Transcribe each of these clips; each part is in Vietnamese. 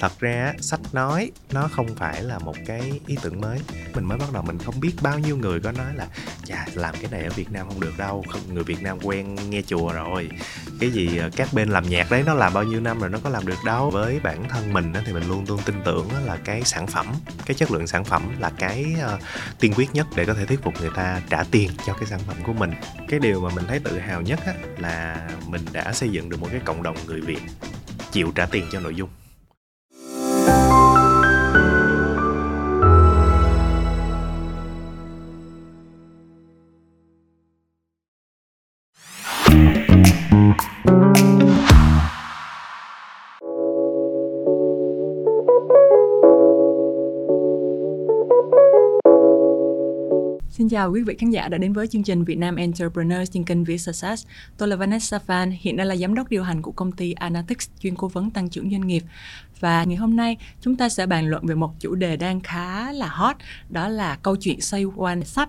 thật ra sách nói, nó không phải là một cái ý tưởng mới. Mình mới bắt đầu mình không biết bao nhiêu người có nói là, chà, làm cái này ở việt nam không được đâu người việt nam quen nghe chùa rồi. Cái gì ờ, các bên làm nhạc đấy nó làm bao nhiêu năm rồi nó có làm được đâu? Với bản thân mình thì mình luôn luôn tin tưởng là cái sản phẩm, cái chất lượng sản phẩm là cái ờ, tiên quyết nhất để có thể thuyết phục người ta trả tiền cho cái sản phẩm của mình. Cái điều mà mình thấy tự hào nhất là mình đã xây dựng được một cái cộng đồng người việt chịu trả tiền cho nội dung. Chào quý vị khán giả đã đến với chương trình Việt Nam Entrepreneurs trên kênh Success. Tôi là Vanessa Fan, hiện đang là giám đốc điều hành của công ty Analytics chuyên cố vấn tăng trưởng doanh nghiệp. Và ngày hôm nay chúng ta sẽ bàn luận về một chủ đề đang khá là hot, đó là câu chuyện xoay quanh sách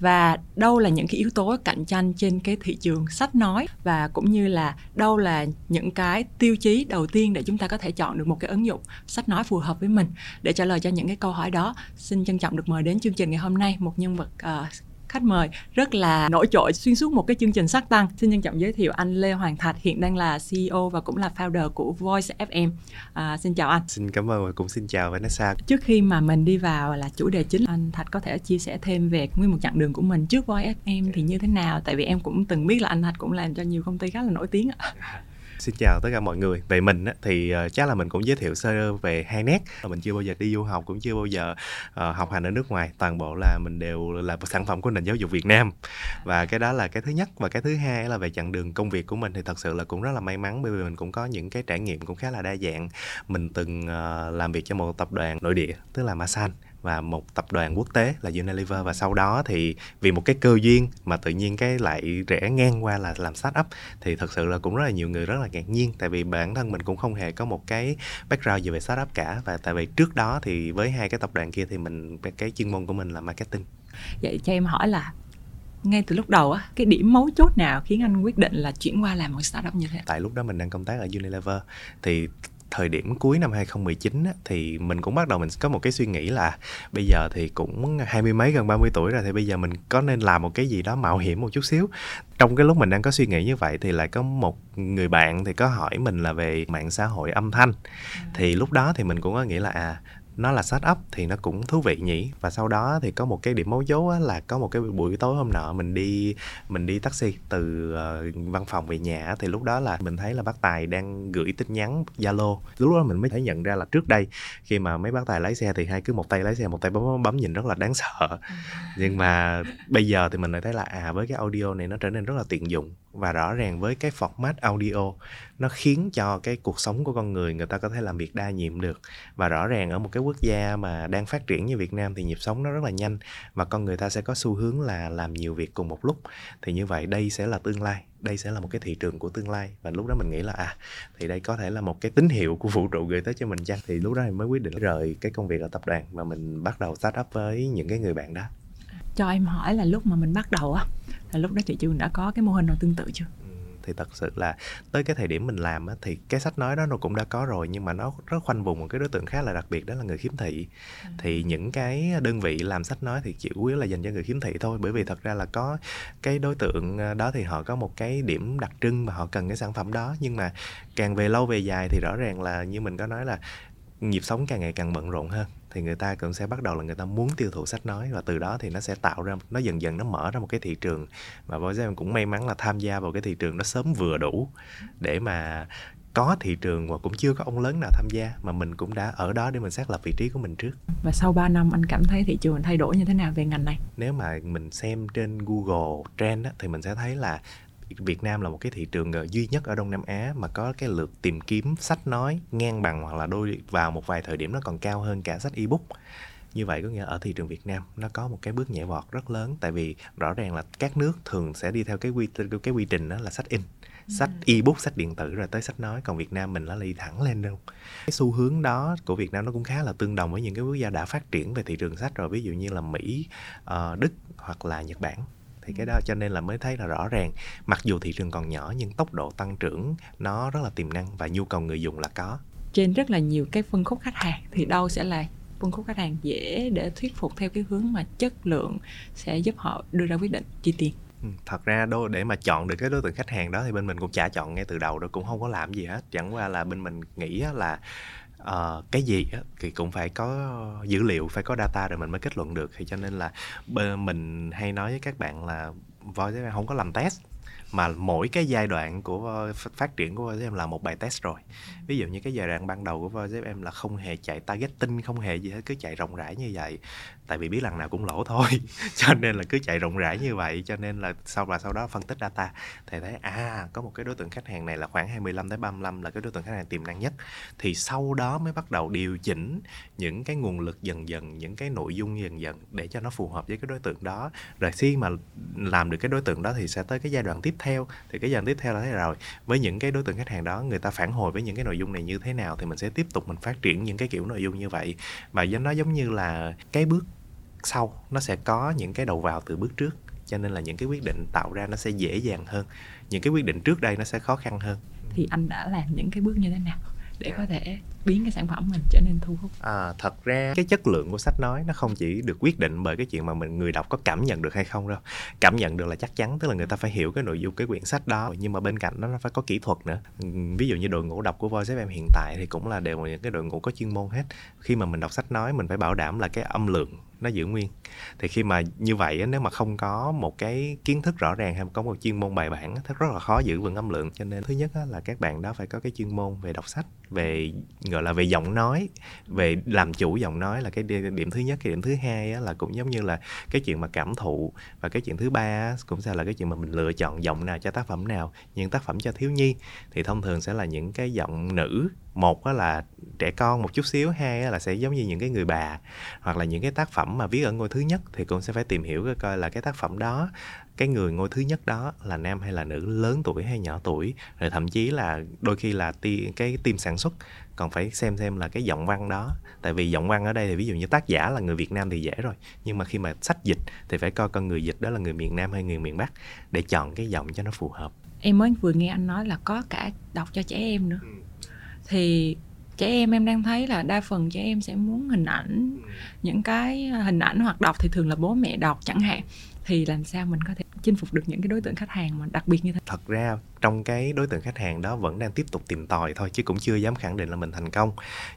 và đâu là những cái yếu tố cạnh tranh trên cái thị trường sách nói và cũng như là đâu là những cái tiêu chí đầu tiên để chúng ta có thể chọn được một cái ứng dụng sách nói phù hợp với mình? Để trả lời cho những cái câu hỏi đó xin trân trọng được mời đến chương trình ngày hôm nay một nhân vật uh, khách mời rất là nổi trội xuyên suốt một cái chương trình sắc tăng. Xin trân trọng giới thiệu anh Lê Hoàng Thạch hiện đang là CEO và cũng là founder của Voice FM. À, xin chào anh. Xin cảm ơn và cũng xin chào Vanessa. Trước khi mà mình đi vào là chủ đề chính, anh Thạch có thể chia sẻ thêm về nguyên một chặng đường của mình trước Voice FM thì như thế nào? Tại vì em cũng từng biết là anh Thạch cũng làm cho nhiều công ty khá là nổi tiếng ạ. Xin chào tất cả mọi người. Về mình á, thì ờ, chắc là mình cũng giới thiệu sơ về hai nét. Mình chưa bao giờ đi du học, cũng chưa bao giờ uh, học hành ở nước ngoài. Toàn bộ là mình đều là một sản phẩm của nền giáo dục Việt Nam. Và cái đó là cái thứ nhất. Và cái thứ hai là về chặng đường công việc của mình thì thật sự là cũng rất là may mắn bởi vì mình cũng có những cái trải nghiệm cũng khá là đa dạng. Mình từng uh, làm việc cho một tập đoàn nội địa, tức là Masan và một tập đoàn quốc tế là Unilever và sau đó thì vì một cái cơ duyên mà tự nhiên cái lại rẽ ngang qua là làm startup thì thật sự là cũng rất là nhiều người rất là ngạc nhiên tại vì bản thân mình cũng không hề có một cái background gì về startup cả và tại vì trước đó thì với hai cái tập đoàn kia thì mình cái chuyên môn của mình là marketing. Vậy cho em hỏi là ngay từ lúc đầu á cái điểm mấu chốt nào khiến anh quyết định là chuyển qua làm một startup như thế? Tại lúc đó mình đang công tác ở Unilever thì thời điểm cuối năm 2019 á, thì mình cũng bắt đầu mình có một cái suy nghĩ là bây giờ thì cũng hai mươi mấy gần 30 tuổi rồi thì bây giờ mình có nên làm một cái gì đó mạo hiểm một chút xíu. Trong cái lúc mình đang có suy nghĩ như vậy thì lại có một người bạn thì có hỏi mình là về mạng xã hội âm thanh. Thì lúc đó thì mình cũng có nghĩ là à nó là setup thì nó cũng thú vị nhỉ. Và sau đó thì có một cái điểm mấu chốt là có một cái buổi tối hôm nọ mình đi mình đi taxi từ uh, văn phòng về nhà thì lúc đó là mình thấy là bác tài đang gửi tin nhắn zalo. Lúc đó mình mới thấy nhận ra là trước đây khi mà mấy bác tài lái xe thì hai cứ một tay lái xe một tay bấm bấm, bấm nhìn rất là đáng sợ. Ừ. nhưng mà bây giờ thì mình lại thấy là à với cái audio này nó trở nên rất là tiện dụng và rõ ràng với cái format audio, nó khiến cho cái cuộc sống của con người người ta có thể làm việc đa nhiệm được. Và rõ ràng ở một cái quốc gia mà đang phát triển như Việt Nam thì nhịp sống nó rất là nhanh và con người ta sẽ có xu hướng là làm nhiều việc cùng một lúc. Thì như vậy đây sẽ là tương lai, đây sẽ là một cái thị trường của tương lai. Và lúc đó mình nghĩ là à thì đây có thể là một cái tín hiệu của vũ trụ gửi tới cho mình chăng? Thì lúc đó mình mới quyết định rời cái công việc ở tập đoàn và mình bắt đầu start up với những cái người bạn đó cho em hỏi là lúc mà mình bắt đầu á là lúc đó chị trường đã có cái mô hình nào tương tự chưa? Ừ, thì thật sự là tới cái thời điểm mình làm á, thì cái sách nói đó nó cũng đã có rồi nhưng mà nó rất khoanh vùng một cái đối tượng khá là đặc biệt đó là người khiếm thị. Ừ. thì những cái đơn vị làm sách nói thì chủ yếu là dành cho người khiếm thị thôi bởi vì thật ra là có cái đối tượng ờ, đó thì họ có một cái điểm đặc trưng mà họ cần cái sản phẩm đó. Nhưng mà càng về lâu về dài thì rõ ràng là như mình có nói là nhịp sống càng ngày càng bận rộn hơn thì người ta cũng sẽ bắt đầu là người ta muốn tiêu thụ sách nói và từ đó thì nó sẽ tạo ra nó dần dần nó mở ra một cái thị trường và với em cũng may mắn là tham gia vào cái thị trường nó sớm vừa đủ để mà có thị trường và cũng chưa có ông lớn nào tham gia mà mình cũng đã ở đó để mình xác lập vị trí của mình trước. Và sau 3 năm anh cảm thấy thị trường thay đổi như thế nào về ngành này? Nếu mà mình xem trên Google Trend á, thì mình sẽ thấy là Việt Nam là một cái thị trường ờ, duy nhất ở Đông Nam Á mà có cái lượt tìm kiếm sách nói ngang bằng hoặc là đôi vào một vài thời điểm nó còn cao hơn cả sách ebook. Như vậy có nghĩa ở thị trường Việt Nam nó có một cái bước nhảy vọt rất lớn tại vì rõ ràng là các nước thường sẽ đi theo cái quy cái quy trình đó là sách in. Sách ebook sách điện tử rồi tới sách nói còn Việt Nam mình nó đi thẳng lên đâu. Cái xu hướng đó của Việt Nam nó cũng khá là tương đồng với những cái quốc gia đã phát triển về thị trường sách rồi ví dụ như là Mỹ uh, Đức hoặc là Nhật Bản thì cái đó cho nên là mới thấy là rõ ràng. Mặc dù thị trường còn nhỏ nhưng tốc độ tăng trưởng nó rất là tiềm năng và nhu cầu người dùng là có. Trên rất là nhiều cái phân khúc khách hàng thì đâu sẽ là phân khúc khách hàng dễ để thuyết phục theo cái hướng mà chất lượng sẽ giúp họ đưa ra quyết định chi tiền. Ừ, thật ra đôi để mà chọn được cái đối tượng khách hàng đó thì bên mình cũng chả chọn ngay từ đầu đâu cũng không có làm gì hết. Chẳng qua là bên mình nghĩ là uh, cái gì á, thì cũng phải có dữ liệu phải có data rồi mình mới kết luận được. Thì cho nên là mình hay nói với các bạn là voi không có làm test mà mỗi cái giai đoạn của phát triển của Voice em là một bài test rồi. Ví dụ như cái giai đoạn ban đầu của Voice em là không hề chạy targeting không hề gì hết cứ chạy rộng rãi như vậy tại vì biết lần nào cũng lỗ thôi. Cho nên là cứ chạy rộng rãi như vậy, cho nên là sau và sau đó phân tích data. Thì thấy à có một cái đối tượng khách hàng này là khoảng 25 tới 35 là cái đối tượng khách hàng tiềm năng nhất. Thì sau đó mới bắt đầu điều chỉnh những cái nguồn lực dần dần, những cái nội dung dần dần để cho nó phù hợp với cái đối tượng đó. Rồi khi mà làm được cái đối tượng đó thì sẽ tới cái giai đoạn tiếp theo. Thì cái giai đoạn tiếp theo là thế rồi với những cái đối tượng khách hàng đó, người ta phản hồi với những cái nội dung này như thế nào thì mình sẽ tiếp tục mình phát triển những cái kiểu nội dung như vậy. Và do nó giống như là cái bước sau, nó sẽ có những cái đầu vào từ bước trước. Cho nên là những cái quyết định tạo ra nó sẽ dễ dàng hơn. Những cái quyết định trước đây nó sẽ khó khăn hơn. Thì anh đã làm những cái bước như thế nào để có thể biến cái sản phẩm mình trở nên thu hút. À, thật ra cái chất lượng của sách nói nó không chỉ được quyết định bởi cái chuyện mà mình người đọc có cảm nhận được hay không đâu. Cảm nhận được là chắc chắn tức là người ta phải hiểu cái nội dung cái quyển sách đó. Nhưng mà bên cạnh đó nó phải có kỹ thuật nữa. Ví dụ như đội ngũ đọc của Voice FM hiện tại thì cũng là đều là những cái đội ngũ có chuyên môn hết. Khi mà mình đọc sách nói mình phải bảo đảm là cái âm lượng nó giữ nguyên. Thì khi mà như vậy nếu mà không có một cái kiến thức rõ ràng hay có một chuyên môn bài bản thì rất là khó giữ vững âm lượng. Cho nên thứ nhất là các bạn đó phải có cái chuyên môn về đọc sách về gọi là về giọng nói, về làm chủ giọng nói là cái điểm thứ nhất. Cái điểm thứ hai là cũng giống như là cái chuyện mà cảm thụ và cái chuyện thứ ba cũng sẽ là cái chuyện mà mình lựa chọn giọng nào cho tác phẩm nào. Những tác phẩm cho thiếu nhi thì thông thường sẽ là những cái giọng nữ một là trẻ con một chút xíu hai là sẽ giống như những cái người bà hoặc là những cái tác phẩm mà viết ở ngôi thứ nhất thì cũng sẽ phải tìm hiểu coi là cái tác phẩm đó cái người ngôi thứ nhất đó là nam hay là nữ lớn tuổi hay nhỏ tuổi. Rồi thậm chí là đôi khi là ti, cái team sản xuất còn phải xem xem là cái giọng văn đó. Tại vì giọng văn ở đây thì ví dụ như tác giả là người Việt Nam thì dễ rồi nhưng mà khi mà sách dịch thì phải coi con người dịch đó là người miền Nam hay người miền Bắc để chọn cái giọng cho nó phù hợp. Em mới vừa nghe anh nói là có cả đọc cho trẻ em nữa. Ừ. thì trẻ em em đang thấy là đa phần trẻ em sẽ muốn hình ảnh ừ. những cái hình ảnh hoặc đọc thì thường là bố mẹ đọc chẳng hạn thì làm sao mình có thể chinh phục được những cái đối tượng khách hàng mà đặc biệt như thế thật ra trong cái đối tượng khách hàng đó vẫn đang tiếp tục tìm tòi thôi chứ cũng chưa dám khẳng định là mình thành công.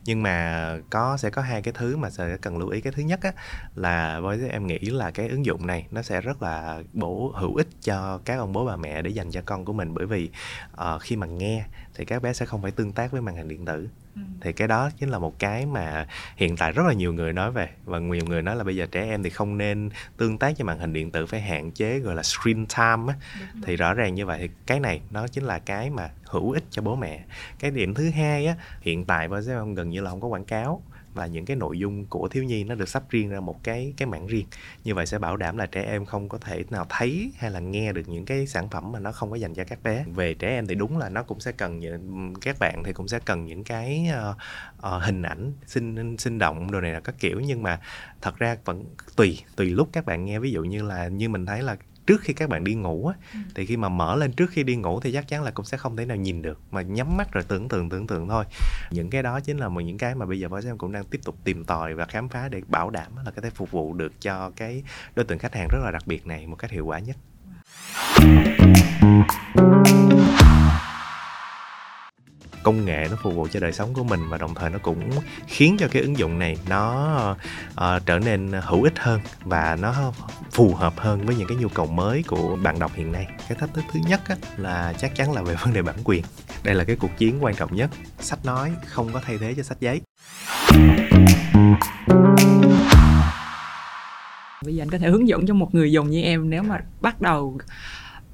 Nhưng mà có sẽ có hai cái thứ mà sẽ cần lưu ý. Cái thứ nhất á, là với em nghĩ là cái ứng dụng này nó sẽ rất là bổ hữu ích cho các ông bố bà mẹ để dành cho con của mình. Bởi vì uh, khi mà nghe thì các bé sẽ không phải tương tác với màn hình điện tử. Ừ. thì cái đó chính là một cái mà hiện tại rất là nhiều người nói về. Và nhiều người nói là bây giờ trẻ em thì không nên tương tác với màn hình điện tử phải hạn chế gọi là screen time á. Thì rõ ràng như vậy thì cái này nó chính là cái mà hữu ích cho bố mẹ. Cái điểm thứ hai á hiện tại với gần như là không có quảng cáo và những cái nội dung của thiếu nhi nó được sắp riêng ra một cái cái mảng riêng. Như vậy sẽ bảo đảm là trẻ em không có thể nào thấy hay là nghe được những cái sản phẩm mà nó không có dành cho các bé. Về trẻ em thì đúng là nó cũng sẽ cần những các bạn thì cũng sẽ cần những cái uh, uh, hình ảnh sinh sinh động đồ này là các kiểu. Nhưng mà thật ra vẫn tùy tùy lúc các bạn nghe. Ví dụ như là như mình thấy là trước khi các bạn đi ngủ á, ừ. thì khi mà mở lên trước khi đi ngủ thì chắc chắn là cũng sẽ không thể nào nhìn được mà nhắm mắt rồi tưởng tượng tưởng tượng thôi. Những cái đó chính là một những cái mà bây giờ Voice em cũng đang tiếp tục tìm tòi và khám phá để bảo đảm là có thể phục vụ được cho cái đối tượng khách hàng rất là đặc biệt này một cách hiệu quả nhất công nghệ nó phục vụ cho đời sống của mình và đồng thời nó cũng khiến cho cái ứng dụng này nó uh, trở nên hữu ích hơn và nó phù hợp hơn với những cái nhu cầu mới của bạn đọc hiện nay. Cái thách thức thứ nhất á, là chắc chắn là về vấn đề bản quyền. Đây là cái cuộc chiến quan trọng nhất. Sách nói không có thay thế cho sách giấy. Bây giờ anh có thể hướng dẫn cho một người dùng như em nếu mà bắt đầu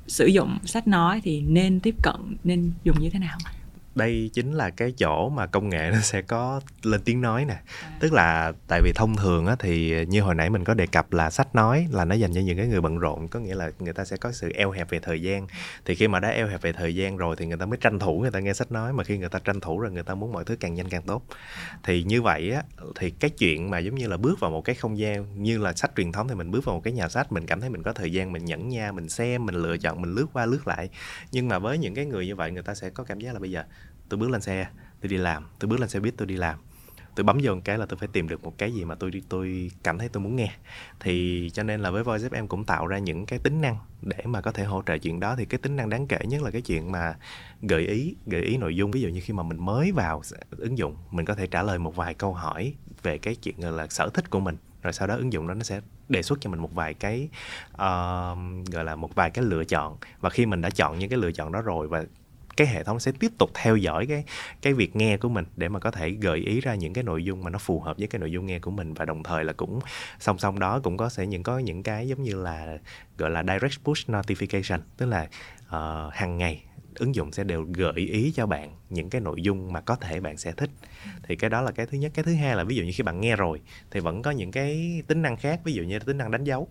sử dụng sách nói thì nên tiếp cận nên dùng như thế nào? Đây chính là cái chỗ mà công nghệ nó sẽ có lên tiếng nói nè. À. tức là tại vì thông thường á thì như hồi nãy mình có đề cập là sách nói là nó dành cho những cái người bận rộn có nghĩa là người ta sẽ có sự eo hẹp về thời gian. Thì khi mà đã eo hẹp về thời gian rồi thì người ta mới tranh thủ người ta nghe sách nói mà khi người ta tranh thủ rồi người ta muốn mọi thứ càng nhanh càng tốt. Thì như vậy á thì cái chuyện mà giống như là bước vào một cái không gian như là sách truyền thống thì mình bước vào một cái nhà sách mình cảm thấy mình có thời gian mình nhẫn nha mình xem mình lựa chọn mình lướt qua lướt lại. Nhưng mà với những cái người như vậy người ta sẽ có cảm giác là bây giờ tôi bước lên xe tôi đi làm. Tôi bước lên xe buýt tôi đi làm. Tôi bấm vô một cái là tôi phải tìm được một cái gì mà tôi tôi cảm thấy tôi muốn nghe. Thì cho nên là với Voice em cũng tạo ra những cái tính năng để mà có thể hỗ trợ chuyện đó. Thì cái tính năng đáng kể nhất là cái chuyện mà gợi ý gợi ý nội dung. Ví dụ như khi mà mình mới vào ứng dụng mình có thể trả lời một vài câu hỏi về cái chuyện là sở thích của mình. Rồi sau đó ứng dụng đó nó sẽ đề xuất cho mình một vài cái uh, gọi là một vài cái lựa chọn. Và khi mình đã chọn những cái lựa chọn đó rồi và cái hệ thống sẽ tiếp tục theo dõi cái cái việc nghe của mình để mà có thể gợi ý ra những cái nội dung mà nó phù hợp với cái nội dung nghe của mình. Và đồng thời là cũng song song đó cũng có sẽ những có những cái giống như là gọi là direct push notification. Tức là uh, hàng ngày ứng dụng sẽ đều gợi ý cho bạn những cái nội dung mà có thể bạn sẽ thích. Thì cái đó là cái thứ nhất. Cái thứ hai là ví dụ như khi bạn nghe rồi thì vẫn có những cái tính năng khác. Ví dụ như tính năng đánh dấu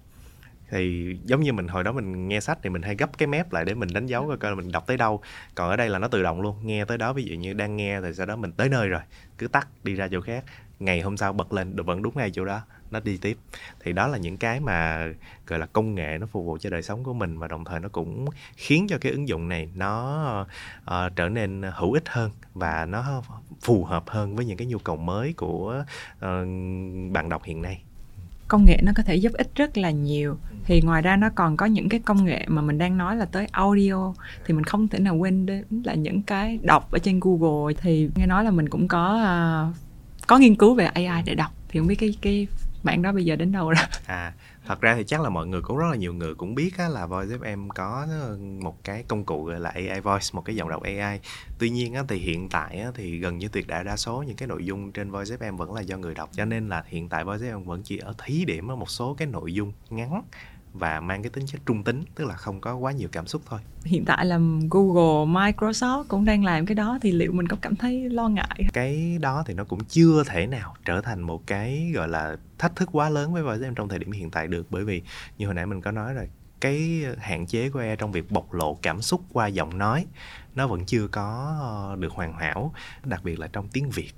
thì giống như mình hồi đó mình nghe sách thì mình hay gấp cái mép lại để mình đánh dấu coi coi mình đọc tới đâu. Còn ở đây là nó tự động luôn nghe tới đó ví dụ như đang nghe thì sau đó mình tới nơi rồi cứ tắt đi ra chỗ khác. Ngày hôm sau bật lên vẫn đúng ngay chỗ đó nó đi tiếp. Thì đó là những cái mà gọi là công nghệ nó phục vụ cho đời sống của mình và đồng thời nó cũng khiến cho cái ứng dụng này nó uh, trở nên hữu ích hơn và nó phù hợp hơn với những cái nhu cầu mới của uh, bạn đọc hiện nay công nghệ nó có thể giúp ích rất là nhiều. Thì ngoài ra nó còn có những cái công nghệ mà mình đang nói là tới audio thì mình không thể nào quên đến là những cái đọc ở trên Google. Thì nghe nói là mình cũng có uh, có nghiên cứu về AI để đọc. Thì không biết cái cái bạn đó bây giờ đến đâu rồi? À thật ra thì chắc là mọi người cũng rất là nhiều người cũng biết á, là Voice FM có một cái công cụ gọi là AI Voice một cái dòng đọc AI tuy nhiên á, thì hiện tại á, thì gần như tuyệt đại đa số những cái nội dung trên Voice FM vẫn là do người đọc. Cho nên là hiện tại Voice FM vẫn chỉ ở thí điểm ở một số cái nội dung ngắn và mang cái tính chất trung tính tức là không có quá nhiều cảm xúc thôi. Hiện tại là Google, Microsoft cũng đang làm cái đó thì liệu mình có cảm thấy lo ngại cái đó thì nó cũng chưa thể nào trở thành một cái gọi là thách thức quá lớn với Voice trong thời điểm hiện tại được. Bởi vì như hồi nãy mình có nói rồi cái hạn chế của AI trong việc bộc lộ cảm xúc qua giọng nói nó vẫn chưa có được hoàn hảo đặc biệt là trong tiếng Việt.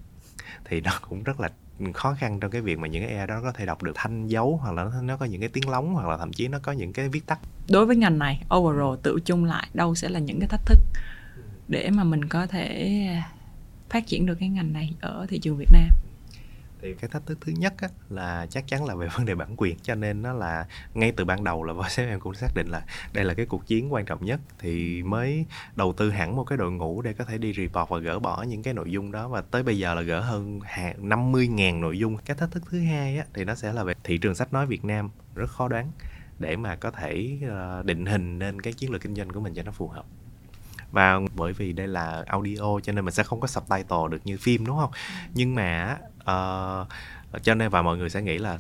Thì nó cũng rất là khó khăn trong cái việc mà những cái AI đó có thể đọc được thanh dấu hoặc là nó có những cái tiếng lóng hoặc là thậm chí nó có những cái viết tắt. Đối với ngành này, overall tự chung lại đâu sẽ là những cái thách thức để mà mình có thể phát triển được cái ngành này ở thị trường Việt Nam thì cái thách thức thứ nhất á, là chắc chắn là về vấn đề bản quyền. Cho nên nó là ngay từ ban đầu là Voice em cũng xác định là đây là cái cuộc chiến quan trọng nhất. Thì mới đầu tư hẳn một cái đội ngũ để có thể đi report và gỡ bỏ những cái nội dung đó. Và tới bây giờ là gỡ hơn 50.000 nội dung. Cái thách thức thứ hai á, thì nó sẽ là về thị trường sách nói Việt Nam. Rất khó đoán để mà có thể ờ, định hình nên cái chiến lược kinh doanh của mình cho nó phù hợp và bởi vì đây là audio cho nên mình sẽ không có subtitle được như phim đúng không? Nhưng mà uh, cho nên và mọi người sẽ nghĩ là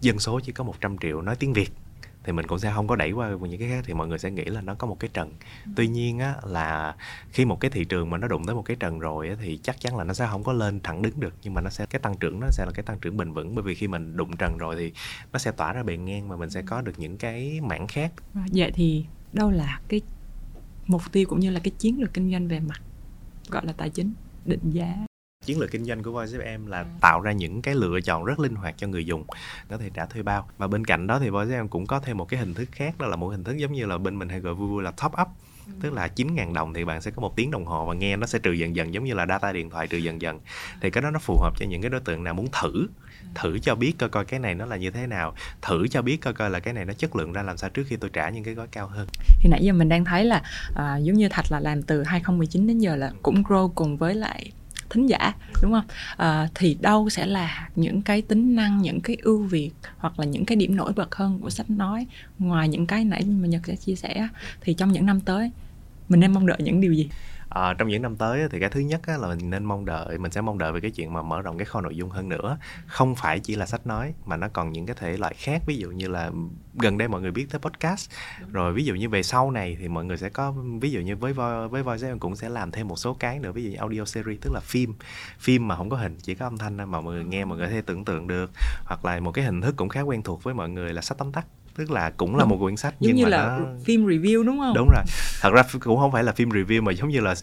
dân số chỉ có 100 triệu nói tiếng Việt thì mình cũng sẽ không có đẩy qua những cái khác thì mọi người sẽ nghĩ là nó có một cái trần. Tuy nhiên á là khi một cái thị trường mà nó đụng tới một cái trần rồi á, thì chắc chắn là nó sẽ không có lên thẳng đứng được nhưng mà nó sẽ cái tăng trưởng nó sẽ là cái tăng trưởng bền vững. Bởi vì khi mình đụng trần rồi thì nó sẽ tỏa ra bề ngang mà mình sẽ có được những cái mảng khác. Vậy thì đâu là cái mục tiêu cũng như là cái chiến lược kinh doanh về mặt gọi là tài chính định giá. Chiến lược kinh doanh của Voice FM là tạo ra những cái lựa chọn rất linh hoạt cho người dùng. Có thể trả thuê bao. Và bên cạnh đó thì Voice FM cũng có thêm một cái hình thức khác đó là một hình thức giống như là bên mình hay gọi vui vui là top up ừ. tức là 9.000 đồng thì bạn sẽ có một tiếng đồng hồ và nghe nó sẽ trừ dần dần giống như là data điện thoại trừ dần dần thì cái đó nó phù hợp cho những cái đối tượng nào muốn thử thử cho biết coi coi cái này nó là như thế nào thử cho biết coi coi là cái này nó chất lượng ra làm sao trước khi tôi trả những cái gói cao hơn thì nãy giờ mình đang thấy là à, giống như thạch là làm từ 2019 đến giờ là cũng grow cùng với lại thính giả đúng không? À, thì đâu sẽ là những cái tính năng những cái ưu việt hoặc là những cái điểm nổi bật hơn của sách nói? Ngoài những cái nãy mà nhật sẽ chia sẻ thì trong những năm tới mình nên mong đợi những điều gì? À, trong những năm tới thì cái thứ nhất á, là mình nên mong đợi mình sẽ mong đợi về cái chuyện mà mở rộng cái kho nội dung hơn nữa. Không phải chỉ là sách nói mà nó còn những cái thể loại khác ví dụ như là gần đây mọi người biết tới podcast. Rồi ví dụ như về sau này thì mọi người sẽ có ví dụ như với với voice em cũng sẽ làm thêm một số cái nữa ví dụ như audio series tức là phim. Phim mà không có hình chỉ có âm thanh mà mọi người nghe mọi người có thể tưởng tượng được. Hoặc là một cái hình thức cũng khá quen thuộc với mọi người là sách tóm tắt tức là cũng là đúng. một quyển sách giống nhưng như mà là nó... phim review đúng không? Đúng rồi. Thật ra cũng không phải là phim review mà giống như là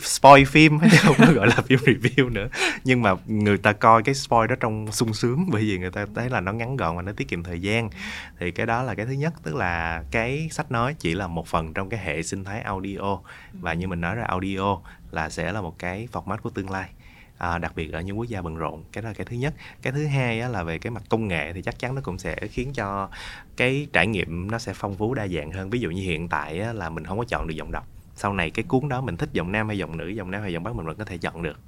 spoil phim chứ không có gọi là phim review nữa. Nhưng mà người ta coi cái spoil đó trong sung sướng bởi vì người ta thấy là nó ngắn gọn và nó tiết kiệm thời gian. Thì cái đó là cái thứ nhất tức là cái sách nói chỉ là một phần trong cái hệ sinh thái audio. Và như mình nói ra audio là sẽ là một cái format của tương lai à, đặc biệt ở những quốc gia bận rộn. Cái đó là cái thứ nhất. Cái thứ hai á, là về cái mặt công nghệ thì chắc chắn nó cũng sẽ khiến cho cái trải nghiệm nó sẽ phong phú đa dạng hơn. Ví dụ như hiện tại á, là mình không có chọn được giọng đọc. Sau này cái cuốn đó mình thích giọng nam hay giọng nữ giọng nam hay giọng bắc mình vẫn có thể chọn được.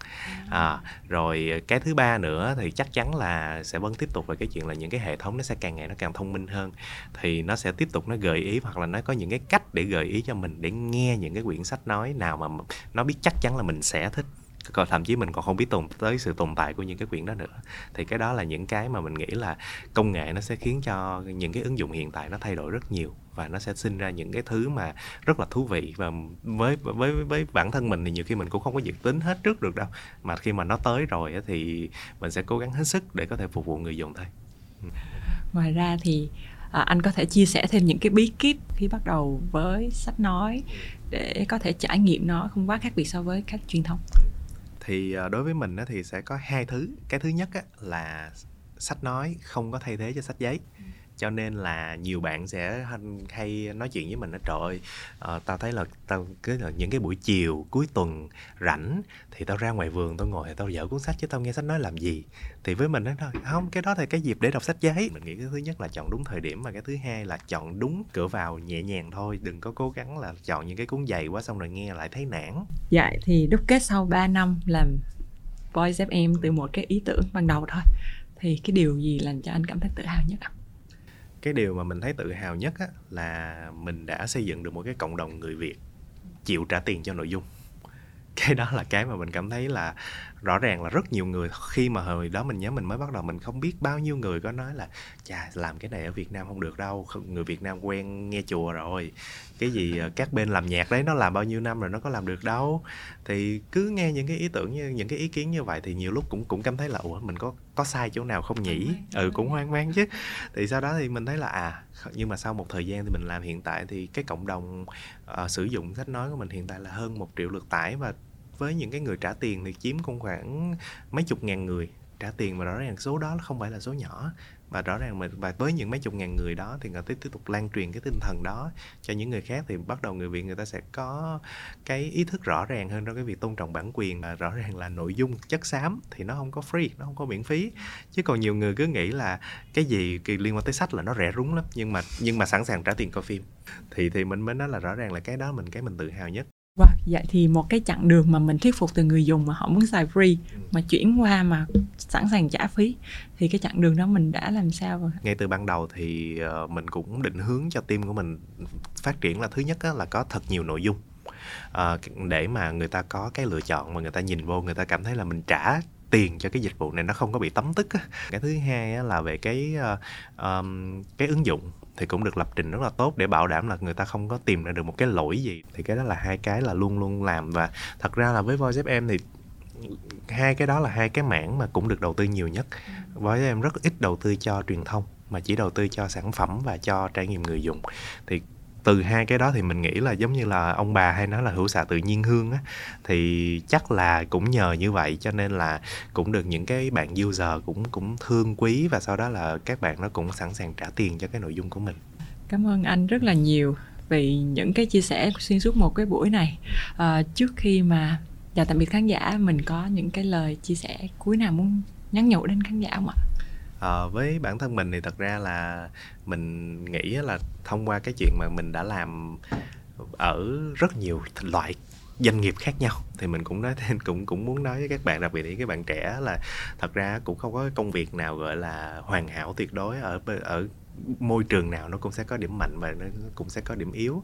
À, rồi cái thứ ba nữa thì chắc chắn là sẽ vẫn tiếp tục về cái chuyện là những cái hệ thống nó sẽ càng ngày nó càng thông minh hơn. Thì nó sẽ tiếp tục nó gợi ý hoặc là nó có những cái cách để gợi ý cho mình để nghe những cái quyển sách nói nào mà nó biết chắc chắn là mình sẽ thích còn thậm chí mình còn không biết tồn tới sự tồn tại của những cái quyển đó nữa. Thì cái đó là những cái mà mình nghĩ là công nghệ nó sẽ khiến cho những cái ứng dụng hiện tại nó thay đổi rất nhiều và nó sẽ sinh ra những cái thứ mà rất là thú vị. Và với với với bản thân mình thì nhiều khi mình cũng không có dự tính hết trước được đâu. Mà khi mà nó tới rồi thì mình sẽ cố gắng hết sức để có thể phục vụ người dùng thôi. Ngoài ra thì à, anh có thể chia sẻ thêm những cái bí kíp khi bắt đầu với sách nói để có thể trải nghiệm nó không quá khác biệt so với các truyền thông thì ờ, đối với mình thì sẽ có hai thứ. Cái thứ nhất là sách nói, không có thay thế cho sách giấy cho nên là nhiều bạn sẽ hay nói chuyện với mình nói trời ơi uh, tao thấy là tao cứ là những cái buổi chiều cuối tuần rảnh thì tao ra ngoài vườn tao ngồi thì tao dở cuốn sách chứ tao nghe sách nói làm gì. Thì với mình đó thôi không cái đó thì cái dịp để đọc sách giấy. Mình nghĩ cái thứ nhất là chọn đúng thời điểm và cái thứ hai là chọn đúng cửa vào nhẹ nhàng thôi đừng có cố gắng là chọn những cái cuốn dày quá xong rồi nghe lại thấy nản. Dạ thì đúc kết sau 3 năm làm Voice FM từ một cái ý tưởng ban đầu thôi. Thì cái điều gì làm cho anh cảm thấy tự hào nhất ạ? Cái điều mà mình thấy tự hào nhất á, là mình đã xây dựng được một cái cộng đồng người việt chịu trả tiền cho nội dung. Cái đó là cái mà mình cảm thấy là rõ ràng là rất nhiều người khi mà hồi đó mình nhớ mình mới bắt đầu mình không biết bao nhiêu người có nói là chà làm cái này ở Việt Nam không được đâu người Việt Nam quen nghe chùa rồi. Cái gì ờ, các bên làm nhạc đấy nó làm bao nhiêu năm rồi nó có làm được đâu. Thì cứ nghe những cái ý tưởng như những cái ý kiến như vậy thì nhiều lúc cũng cũng cảm thấy là ủa mình có có sai chỗ nào không nhỉ? Ừ cũng hoang mang chứ. Thì sau đó thì mình thấy là à nhưng mà sau một thời gian thì mình làm hiện tại thì cái cộng đồng uh, sử dụng sách nói của mình hiện tại là hơn một triệu lượt tải và với những cái người trả tiền thì chiếm cũng khoảng mấy chục ngàn người. Trả tiền mà rõ ràng số đó không phải là số nhỏ. Và rõ ràng mình và với những mấy chục ngàn người đó thì người ta tiếp tục lan truyền cái tinh thần đó cho những người khác thì bắt đầu người việt, người ta sẽ có cái ý thức rõ ràng hơn trong cái việc tôn trọng bản quyền. Và rõ ràng là nội dung chất xám thì nó không có free, nó không có miễn phí. Chứ còn nhiều người cứ nghĩ là cái gì liên quan tới sách là nó rẻ rúng lắm. Nhưng mà nhưng mà sẵn sàng trả tiền coi phim. Thì thì mình mới nói là rõ ràng là cái đó mình, cái mình tự hào nhất. Wow, vậy thì một cái chặng đường mà mình thuyết phục từ người dùng mà họ muốn xài free mà chuyển qua mà sẵn sàng trả phí thì cái chặng đường đó mình đã làm sao rồi? Ngay từ ban đầu thì ờ, mình cũng định hướng cho team của mình phát triển là thứ nhất là có thật nhiều nội dung. À, để mà người ta có cái lựa chọn mà người ta nhìn vô người ta cảm thấy là mình trả tiền cho cái dịch vụ này nó không có bị tấm tức cái thứ hai là về cái um, cái ứng dụng thì cũng được lập trình rất là tốt để bảo đảm là người ta không có tìm ra được một cái lỗi gì. Thì cái đó là hai cái là luôn luôn làm và thật ra là với Voice FM thì hai cái đó là hai cái mảng mà cũng được đầu tư nhiều nhất. Voice em rất ít đầu tư cho truyền thông mà chỉ đầu tư cho sản phẩm và cho trải nghiệm người dùng. Thì từ hai cái đó thì mình nghĩ là giống như là ông bà hay nói là hữu xạ tự nhiên hương á. Thì chắc là cũng nhờ như vậy cho nên là cũng được những cái bạn user cũng cũng thương quý và sau đó là các bạn nó cũng sẵn sàng trả tiền cho cái nội dung của mình. Cảm ơn anh rất là nhiều vì những cái chia sẻ xuyên suốt một cái buổi này. À, trước khi mà chào tạm biệt khán giả mình có những cái lời chia sẻ cuối nào muốn nhắn nhủ đến khán giả không ạ? À, với bản thân mình thì thật ra là mình nghĩ là thông qua cái chuyện mà mình đã làm ở rất nhiều loại doanh nghiệp khác nhau thì mình cũng nói thêm cũng cũng muốn nói với các bạn đặc biệt là các bạn trẻ là thật ra cũng không có công việc nào gọi là hoàn hảo tuyệt đối ở ở môi trường nào nó cũng sẽ có điểm mạnh và nó cũng sẽ có điểm yếu.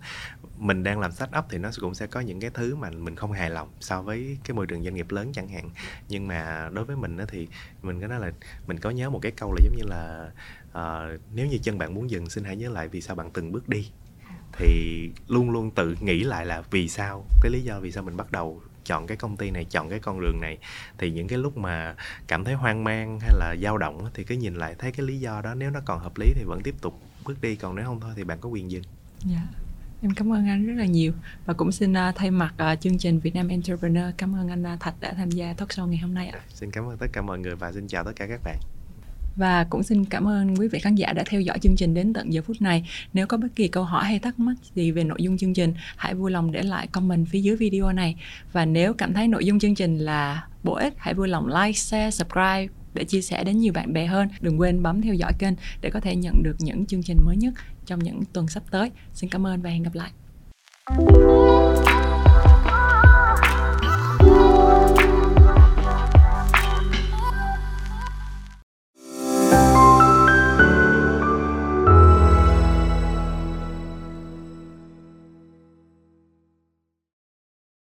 Mình đang làm sách ấp thì nó cũng sẽ có những cái thứ mà mình không hài lòng so với cái môi trường doanh nghiệp lớn chẳng hạn. Nhưng mà đối với mình thì mình có nói là mình có nhớ một cái câu là giống như là uh, nếu như chân bạn muốn dừng xin hãy nhớ lại vì sao bạn từng bước đi. Thì luôn luôn tự nghĩ lại là vì sao cái lý do vì sao mình bắt đầu chọn cái công ty này chọn cái con đường này thì những cái lúc mà cảm thấy hoang mang hay là dao động thì cứ nhìn lại thấy cái lý do đó nếu nó còn hợp lý thì vẫn tiếp tục bước đi còn nếu không thôi thì bạn có quyền dừng dạ em cảm ơn anh rất là nhiều và cũng xin uh, thay mặt uh, chương trình Việt Nam Entrepreneur cảm ơn anh uh, Thạch đã tham gia talk show ngày hôm nay ạ. Xin cảm ơn tất cả mọi người và xin chào tất cả các bạn. Và cũng xin cảm ơn quý vị khán giả đã theo dõi chương trình đến tận giờ phút này. Nếu có bất kỳ câu hỏi hay thắc mắc gì về nội dung chương trình, hãy vui lòng để lại comment phía dưới video này. Và nếu cảm thấy nội dung chương trình là bổ ích, hãy vui lòng like, share, subscribe để chia sẻ đến nhiều bạn bè hơn. Đừng quên bấm theo dõi kênh để có thể nhận được những chương trình mới nhất trong những tuần sắp tới. Xin cảm ơn và hẹn gặp lại.